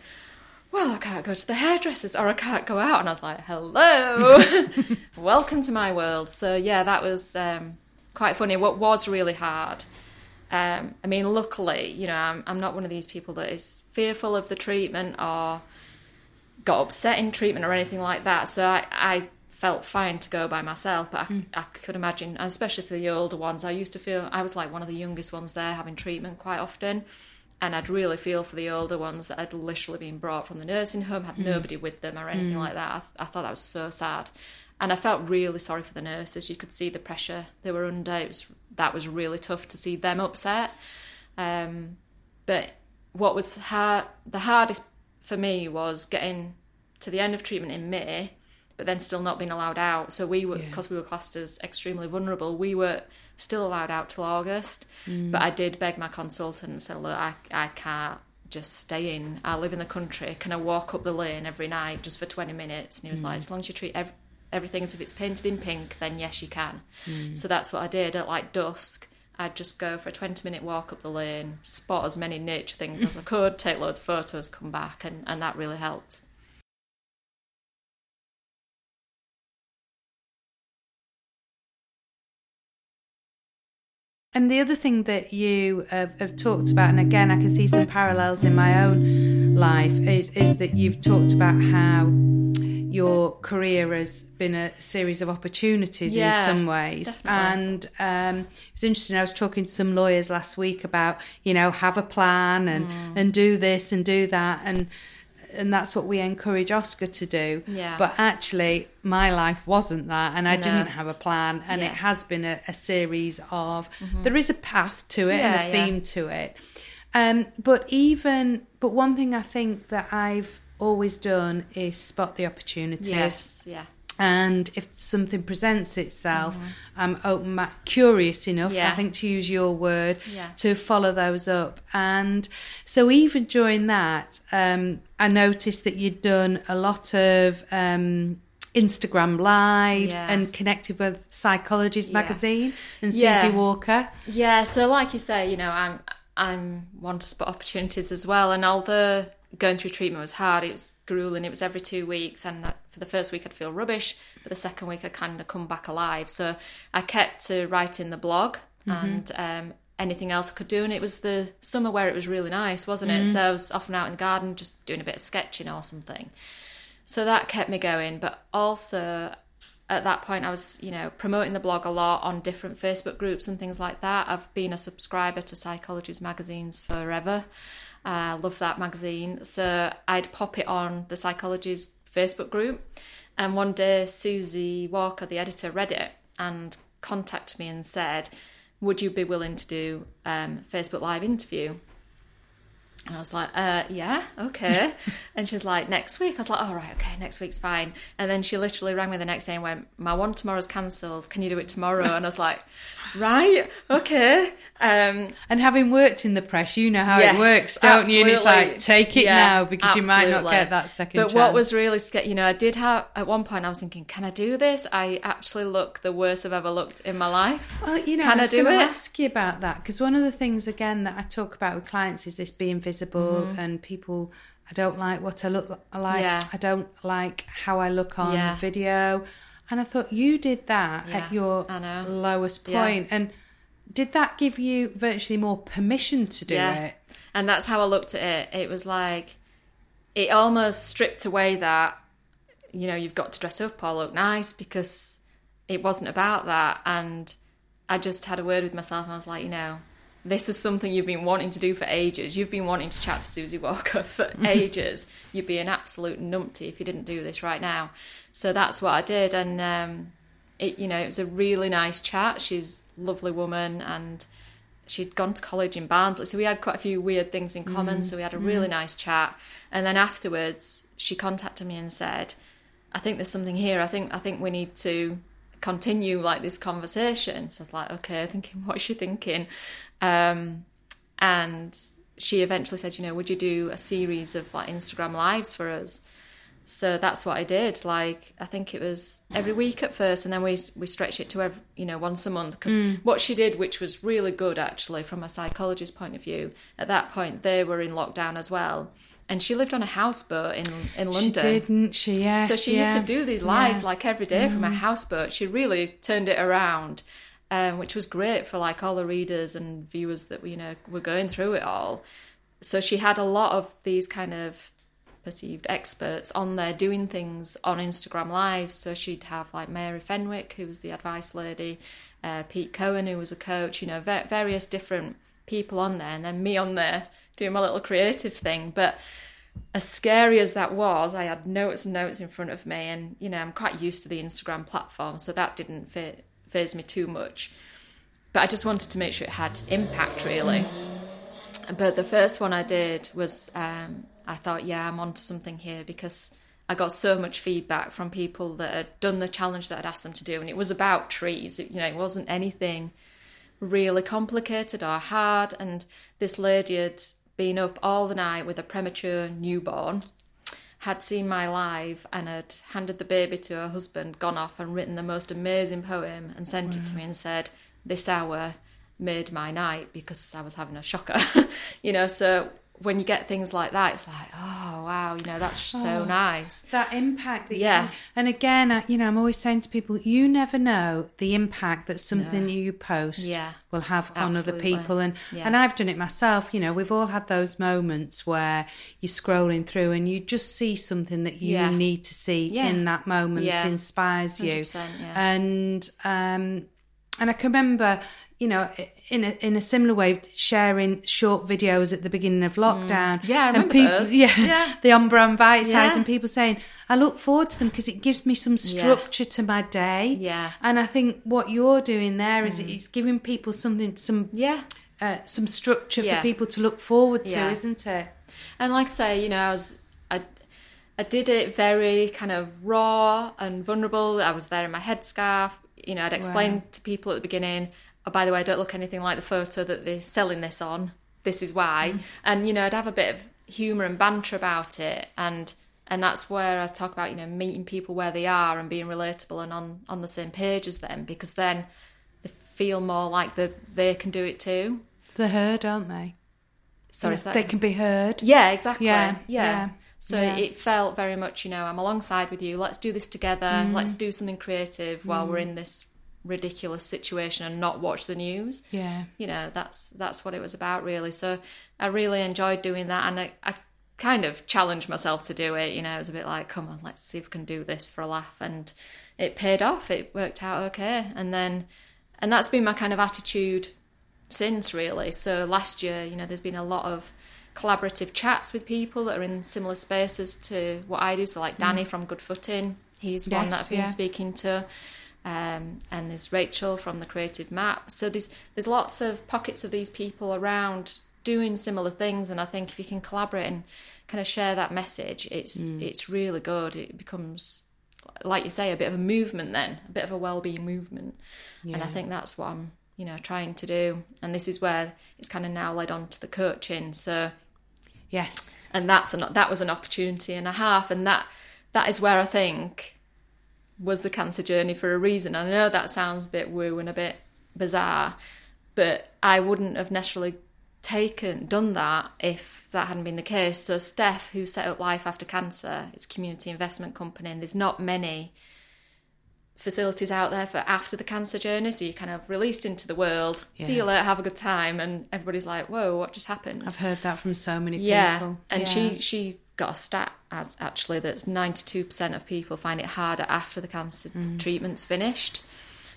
well, I can't go to the hairdressers or I can't go out. And I was like, hello, [LAUGHS] welcome to my world. So yeah, that was um, quite funny. What was really hard, um, I mean, luckily, you know, I'm, I'm not one of these people that is fearful of the treatment or got upset in treatment or anything like that. So I, I felt fine to go by myself, but I, mm. I could imagine, and especially for the older ones, I used to feel I was like one of the youngest ones there having treatment quite often. And I'd really feel for the older ones that had literally been brought from the nursing home, had mm. nobody with them or anything mm. like that. I, I thought that was so sad. And I felt really sorry for the nurses. You could see the pressure they were under. It was, that was really tough to see them upset. Um, but what was hard, the hardest for me was getting to the end of treatment in May, but then still not being allowed out. So we were, Yeah. because we were classed as extremely vulnerable, we were still allowed out till August. Mm. But I did beg my consultant and said, look, I, I can't just stay in. I live in the country. Can I walk up the lane every night just for 20 minutes? And he was like, mm. as long as you treat ev- everything as if it's painted in pink, then yes, you can. Mm. So that's what I did at like dusk. I'd just go for a 20 minute walk up the lane, spot as many nature things as I [LAUGHS] could, take loads of photos, come back, and, and that really helped. And the other thing that you have, have talked about, and again, I can see some parallels in my own life, is, is that you've talked about how your career has been a series of opportunities in some ways. definitely. And um, it was interesting. I was talking to some lawyers last week about, you know, have a plan and and do this and do that, and and that's what we encourage Oscar to do. Yeah. But actually, my life wasn't that, and I No. didn't have a plan, and Yeah. it has been a, a series of. There is a path to it Yeah, and a yeah. theme to it, um, but even but one thing I think that I've always done is spot the opportunities. Yes, yeah. And if something presents itself, I'm open, curious enough, Mm-hmm. Yeah. I think to use your word, Yeah. to follow those up. And so even during that, um, I noticed that you'd done a lot of um, Instagram lives Yeah. and connected with Psychologies Yeah. magazine and Yeah. Suzy Walker. Yeah, so like you say, you know, I'm I'm one to spot opportunities as well. And although going through treatment was hard, it was grueling. It was every two weeks, and for the first week I'd feel rubbish, but the second week I kind of come back alive. So I kept to writing the blog and um, anything else I could do. And it was the summer where it was really nice, wasn't it? So I was often out in the garden just doing a bit of sketching or something. So that kept me going, but also at that point I was, you know, promoting the blog a lot on different Facebook groups and things like that. I've been a subscriber to Psychologies magazines forever. I love that magazine. So I'd pop it on the Psychologies Facebook group. And one day Suzy Walker, the editor, read it and contacted me and said, Would you be willing to do um, Facebook Live interview? And I was like, uh, yeah, okay. [LAUGHS] and she was like, next week. I was like, all right, okay, next week's fine. And then she literally rang me the next day and went, my one tomorrow's cancelled. Can you do it tomorrow? And I was like, right, okay. Um, And having worked in the press, you know how Yes, it works, don't you? And it's like, take it Yeah, now because you might not get that second But chance. what was really scary, you know, I did have, at one point I was thinking, can I do this? I actually look the worst I've ever looked in my life. Well, you know, Can I I do it? ask you about that because one of the things again that I talk about with clients is this being visible Mm-hmm. and people. I don't like what I look like. Yeah. I don't like how I look on Yeah. video. And I thought you did that Yeah, at your lowest point. And did that give you virtually more permission to do it? And that's how I looked at it. It was like, it almost stripped away that, you know, you've got to dress up or look nice because it wasn't about that. And I just had a word with myself and I was like, you know, this is something you've been wanting to do for ages. You've been wanting to chat to Suzy Walker [LAUGHS] for mm-hmm. ages. You'd be an absolute numpty if you didn't do this right now. So that's what I did. And, um, it, you know, it was a really nice chat. She's a lovely woman and she'd gone to college in Barnsley, so we had quite a few weird things in common. Mm-hmm. So we had a really mm-hmm. nice chat, and then afterwards, she contacted me and said, "I think there's something here. I think I think we need to continue like this conversation." So I was like, "Okay," thinking, [LAUGHS] "What's she thinking?" Um, and she eventually said, you know, would you do a series of like Instagram lives for us? So that's what I did. Like I think it was every week at first, and then we we stretched it to every, you know once a month. Because mm. what she did, which was really good actually from a psychologist's point of view, at that point they were in lockdown as well, and she lived on a houseboat in in London. She didn't she? Yes. So she yeah. used to do these lives yeah. like every day mm. from a houseboat. She really turned it around. Um, which was great for like all the readers and viewers that you know were going through it all. So she had a lot of these kind of perceived experts on there doing things on Instagram Live. So she'd have like Mary Fenwick, who was the advice lady, uh, Pete Cohen, who was a coach, you know, various different people on there, and then me on there doing my little creative thing. But as scary as that was, I had notes and notes in front of me, and you know, I'm quite used to the Instagram platform, so that didn't phase me too much. But I just wanted to make sure it had impact, really. But the first one I did was um, I thought, yeah, I'm onto something here because I got so much feedback from people that had done the challenge that I'd asked them to do, and it was about trees. It, you know, it wasn't anything really complicated or hard. And this lady had been up all the night with a premature newborn, had seen my live, and had handed the baby to her husband, gone off and written the most amazing poem, and sent wow. it to me and said, "This hour." made my night because I was having a shocker, [LAUGHS] you know. So when you get things like that, it's like, oh wow, you know, that's so oh, nice. That impact that yeah. You, and again, you know, I'm always saying to people, you never know the impact that something no. you post yeah. will have Absolutely. on other people. And yeah. and I've done it myself. You know, we've all had those moments where you're scrolling through and you just see something that you yeah. need to see in that moment that inspires you. And um, and I can remember you know, in a in a similar way, sharing short videos at the beginning of lockdown. Mm. Yeah, I remember people, those. Yeah, yeah. the Umbra and Bite Size, yeah. and people saying, "I look forward to them because it gives me some structure yeah. to my day." Yeah, and I think what you're doing there is mm. it's giving people something, some yeah, uh, some structure for people to look forward to, isn't it? And like I say, you know, I was I I did it very kind of raw and vulnerable. I was there in my headscarf. You know, I'd explain wow. to people at the beginning oh, by the way, I don't look anything like the photo that they're selling this on. This is why. Mm. And, you know, I'd have a bit of humour and banter about it. And and that's where I talk about, you know, meeting people where they are and being relatable and on, on the same page as them because then they feel more like that they can do it too. They're heard, aren't they? Sorry, yeah, they can be heard. Yeah, exactly. Yeah, yeah. yeah. So yeah. it felt very much, you know, I'm alongside with you. Let's do this together. Mm. Let's do something creative while mm. we're in this ridiculous situation and not watch the news. Yeah. You know, that's that's what it was about really. So I really enjoyed doing that and I, I kind of challenged myself to do it. You know, it was a bit like, come on, let's see if we can do this for a laugh and it paid off. It worked out okay. And then and that's been my kind of attitude since really. So last year, you know, there's been a lot of collaborative chats with people that are in similar spaces to what I do. So like Danny mm. from Good Footing, he's yes, one that I've been yeah. speaking to um, and there's Rachel from the Creative Map. So there's there's lots of pockets of these people around doing similar things, and I think if you can collaborate and kind of share that message, it's mm. it's really good. It becomes like you say a bit of a movement then, a bit of a well-being movement, yeah. and I think that's what I'm you know trying to do. And this is where it's kind of now led on to the coaching. So yes, and that's an that was an opportunity and a half, and that that is where I think was the cancer journey for a reason. And I know that sounds a bit woo and a bit bizarre, but I wouldn't have necessarily taken done that if that hadn't been the case. So Steph, who set up Life After Cancer, it's a community investment company, and there's not many facilities out there for after the cancer journey. So you're kind of released into the world, yeah. see you later, have a good time, and everybody's like, "Whoa, what just happened?" I've heard that from so many yeah. people. And yeah. she she got a stat as actually that's 92% of people find it harder after the cancer mm. treatment's finished.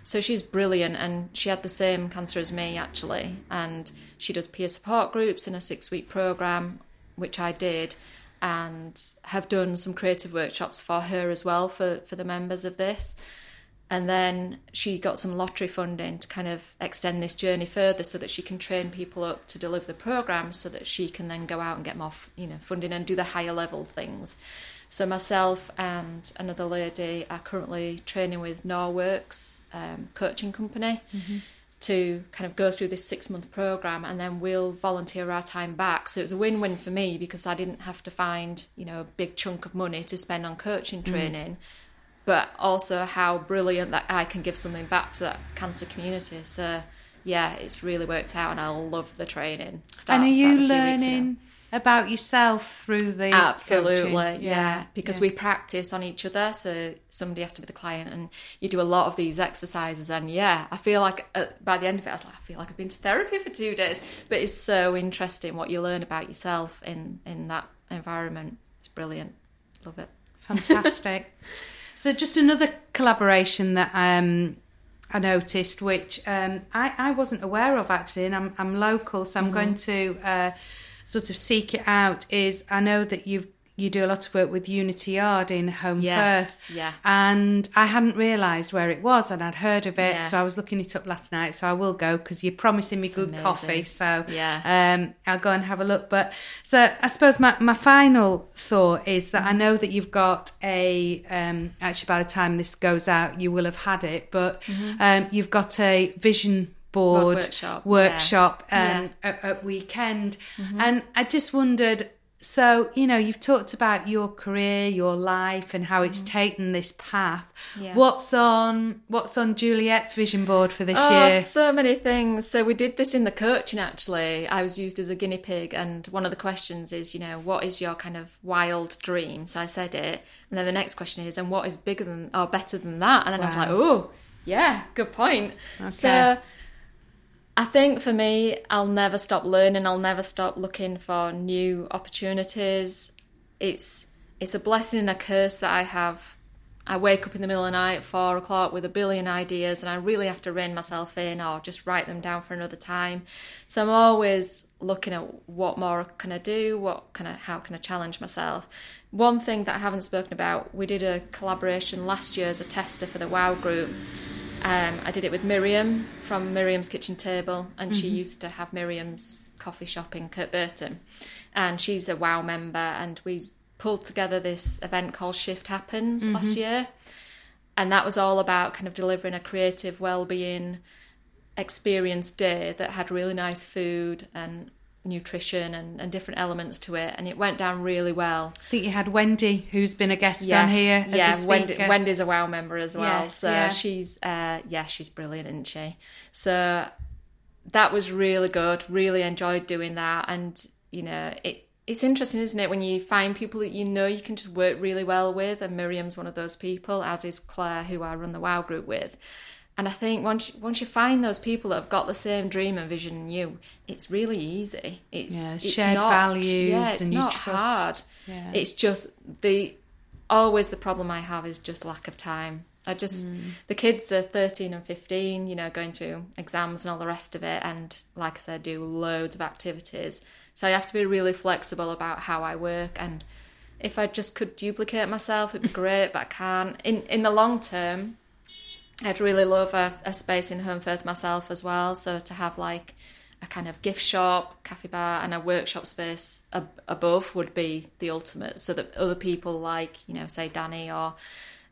So she's brilliant and she had the same cancer as me actually and she does peer support groups in a 6 week program which I did and have done some creative workshops for her as well for for the members of this and then she got some lottery funding to kind of extend this journey further so that she can train people up to deliver the program so that she can then go out and get more you know funding and do the higher level things so myself and another lady are currently training with Norworks um, coaching company mm-hmm. to kind of go through this six month program and then we'll volunteer our time back. So it was a win win for me because I didn't have to find, you know, a big chunk of money to spend on coaching mm. training, mm. But also how brilliant that I can give something back to that cancer community. So yeah, it's really worked out and I love the training. Start, and are you learning? about yourself through the absolutely yeah. yeah. because yeah. we practice on each other so somebody has to be the client and you do a lot of these exercises and yeah i feel like uh, by the end of it i was like i feel like i've been to therapy for two days but it's so interesting what you learn about yourself in in that environment it's brilliant love it fantastic [LAUGHS] so just another collaboration that um I noticed, which um, I, I wasn't aware of actually, and I'm, I'm local, so I'm mm-hmm. going to uh, sort of seek it out is I know that you've you do a lot of work with Unity Yard in Home yes, Firth. Yeah. And I hadn't realised where it was and I'd heard of it. Yeah. So I was looking it up last night. So I will go because you're promising me it's good amazing. coffee. So yeah. um, I'll go and have a look. But so I suppose my, my final thought is that I know that you've got a, um, actually, by the time this goes out, you will have had it, but mm-hmm. um, you've got a vision board workshop, workshop yeah. Um, At, at, weekend. Mm-hmm. And I just wondered so, you know, you've talked about your career, your life and how it's mm. taken this path. Yeah. What's on what's on Juliet's vision board for this oh, year? So many things. So we did this in the coaching actually. I was used as a guinea pig and one of the questions is, you know, what is your kind of wild dream? So I said it. And then the next question is, and what is bigger than or better than that? And then wow. I was like, oh, yeah, good point. Okay. So I think for me, I'll never stop learning. I'll never stop looking for new opportunities. It's it's a blessing and a curse that I have. I wake up in the middle of the night at four o'clock with a billion ideas, and I really have to rein myself in or just write them down for another time. So I'm always looking at what more can I do, what can I, how can I challenge myself. One thing that I haven't spoken about, we did a collaboration last year as a tester for the Wow Group um, I did it with Miriam from Miriam's Kitchen Table, and mm-hmm. she used to have Miriam's coffee shop in Kirkburton. And she's a WOW member, and we pulled together this event called Shift Happens mm-hmm. last year. And that was all about kind of delivering a creative well-being experience day that had really nice food and nutrition and, and different elements to it, and it went down really well. I think you had Wendy, who's been a guest yes, on here. yeah, Wendy, Wendy's a WOW member as well, yes, so yeah. she's uh, yeah, she's brilliant, isn't she? So that was really good. Really enjoyed doing that, and you know it. It's interesting, isn't it, when you find people that you know you can just work really well with, and Miriam's one of those people, as is Claire, who I run the WOW group with and I think once once you find those people that have got the same dream and vision you, it's really easy. It's, yeah, it's shared not, values. Yeah, it's not trust. hard. Yeah. It's just the always the problem I have is just lack of time. I just mm. the kids are thirteen and fifteen, you know, going through exams and all the rest of it, and like I said, do loads of activities. So I have to be really flexible about how I work and. If I just could duplicate myself, it'd be [LAUGHS] great, but I can't. In in the long term, I'd really love a, a space in Holmfirth myself as well. So to have like a kind of gift shop, cafe bar, and a workshop space ab- above would be the ultimate. So that other people like, you know, say Danny or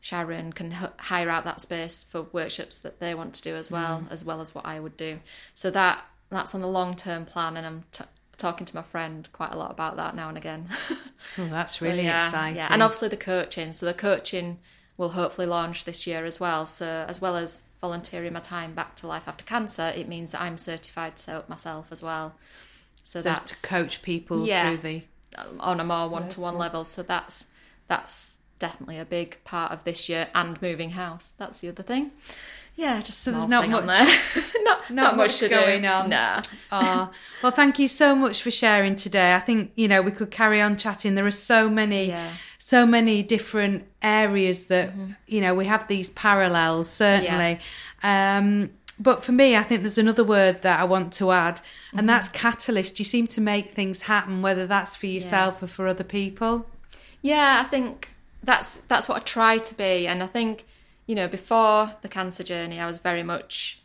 Sharon can h- hire out that space for workshops that they want to do as well, mm. as well as what I would do. So that that's on the long term plan, and I'm t- talking to my friend quite a lot about that now and again. [LAUGHS] oh, that's so, really yeah, exciting. Yeah, and obviously the coaching. So the coaching will hopefully launch this year as well. So, as well as volunteering my time back to life after cancer, it means that I'm certified to set myself as well. So, so that's to coach people yeah, through the um, on a more one to one level. So that's that's definitely a big part of this year and moving house. That's the other thing. Yeah, just so there's not much, [LAUGHS] not, [LAUGHS] not, not much, much going do. on. Nah. oh, well, thank you so much for sharing today. I think you know we could carry on chatting. There are so many, yeah. So many different areas that mm-hmm. you know we have these parallels certainly. Yeah. Um, but for me, I think there's another word that I want to add, and mm-hmm. that's catalyst. You seem to make things happen, whether that's for yourself yeah. or for other people. Yeah, I think that's that's what I try to be, and I think you know, before the cancer journey, I was very much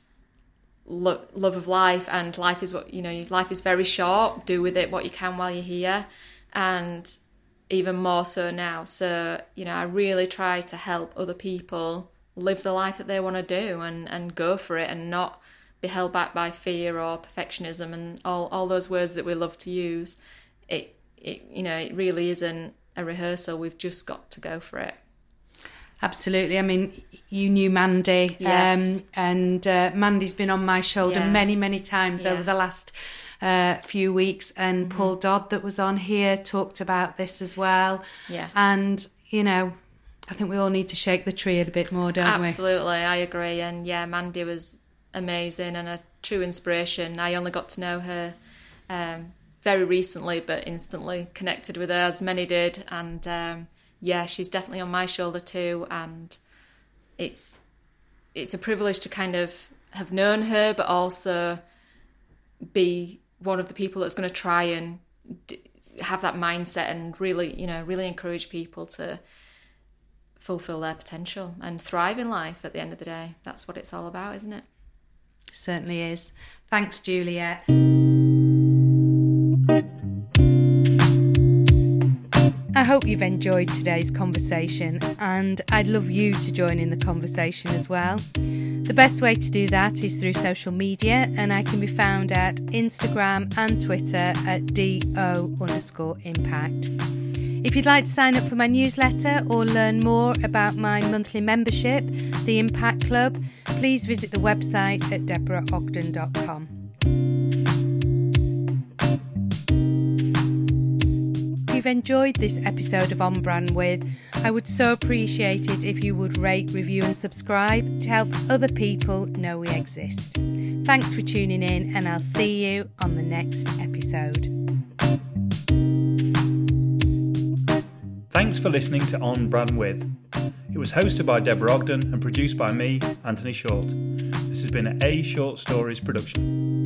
lo- love of life, and life is what you know. Life is very short. Do with it what you can while you're here, and even more so now. So you know, I really try to help other people live the life that they want to do and and go for it, and not be held back by fear or perfectionism and all, all those words that we love to use, it, it you know it really isn't a rehearsal. We've just got to go for it. Absolutely. I mean, you knew Mandy, yes. um, and uh, Mandy's been on my shoulder Yeah. many, many times Yeah. over the last uh, few weeks. And Mm-hmm. Paul Dodd, that was on here, talked about this as well. Yeah. And you know, I think we all need to shake the tree a bit more, don't we? Absolutely, I agree. And yeah, Mandy was amazing and a true inspiration. I only got to know her um, very recently, but instantly connected with her, as many did. And um, yeah, she's definitely on my shoulder too. And it's it's a privilege to kind of have known her, but also be one of the people that's going to try and d- have that mindset and really, you know, really encourage people to fulfill their potential and thrive in life at the end of the day. That's what it's all about, isn't it? Certainly is. Thanks, Juliet. Hope you've enjoyed today's conversation and I'd love you to join in the conversation as well. The best way to do that is through social media and I can be found at Instagram and Twitter at DO underscore impact. If you'd like to sign up for my newsletter or learn more about my monthly membership, the Impact Club, please visit the website at deborahogden.com. enjoyed this episode of On Brand With, I would so appreciate it if you would rate, review, and subscribe to help other people know we exist. Thanks for tuning in, and I'll see you on the next episode. Thanks for listening to On Brand With. It was hosted by Deborah Ogden and produced by me, Anthony Short. This has been an A Short Stories production.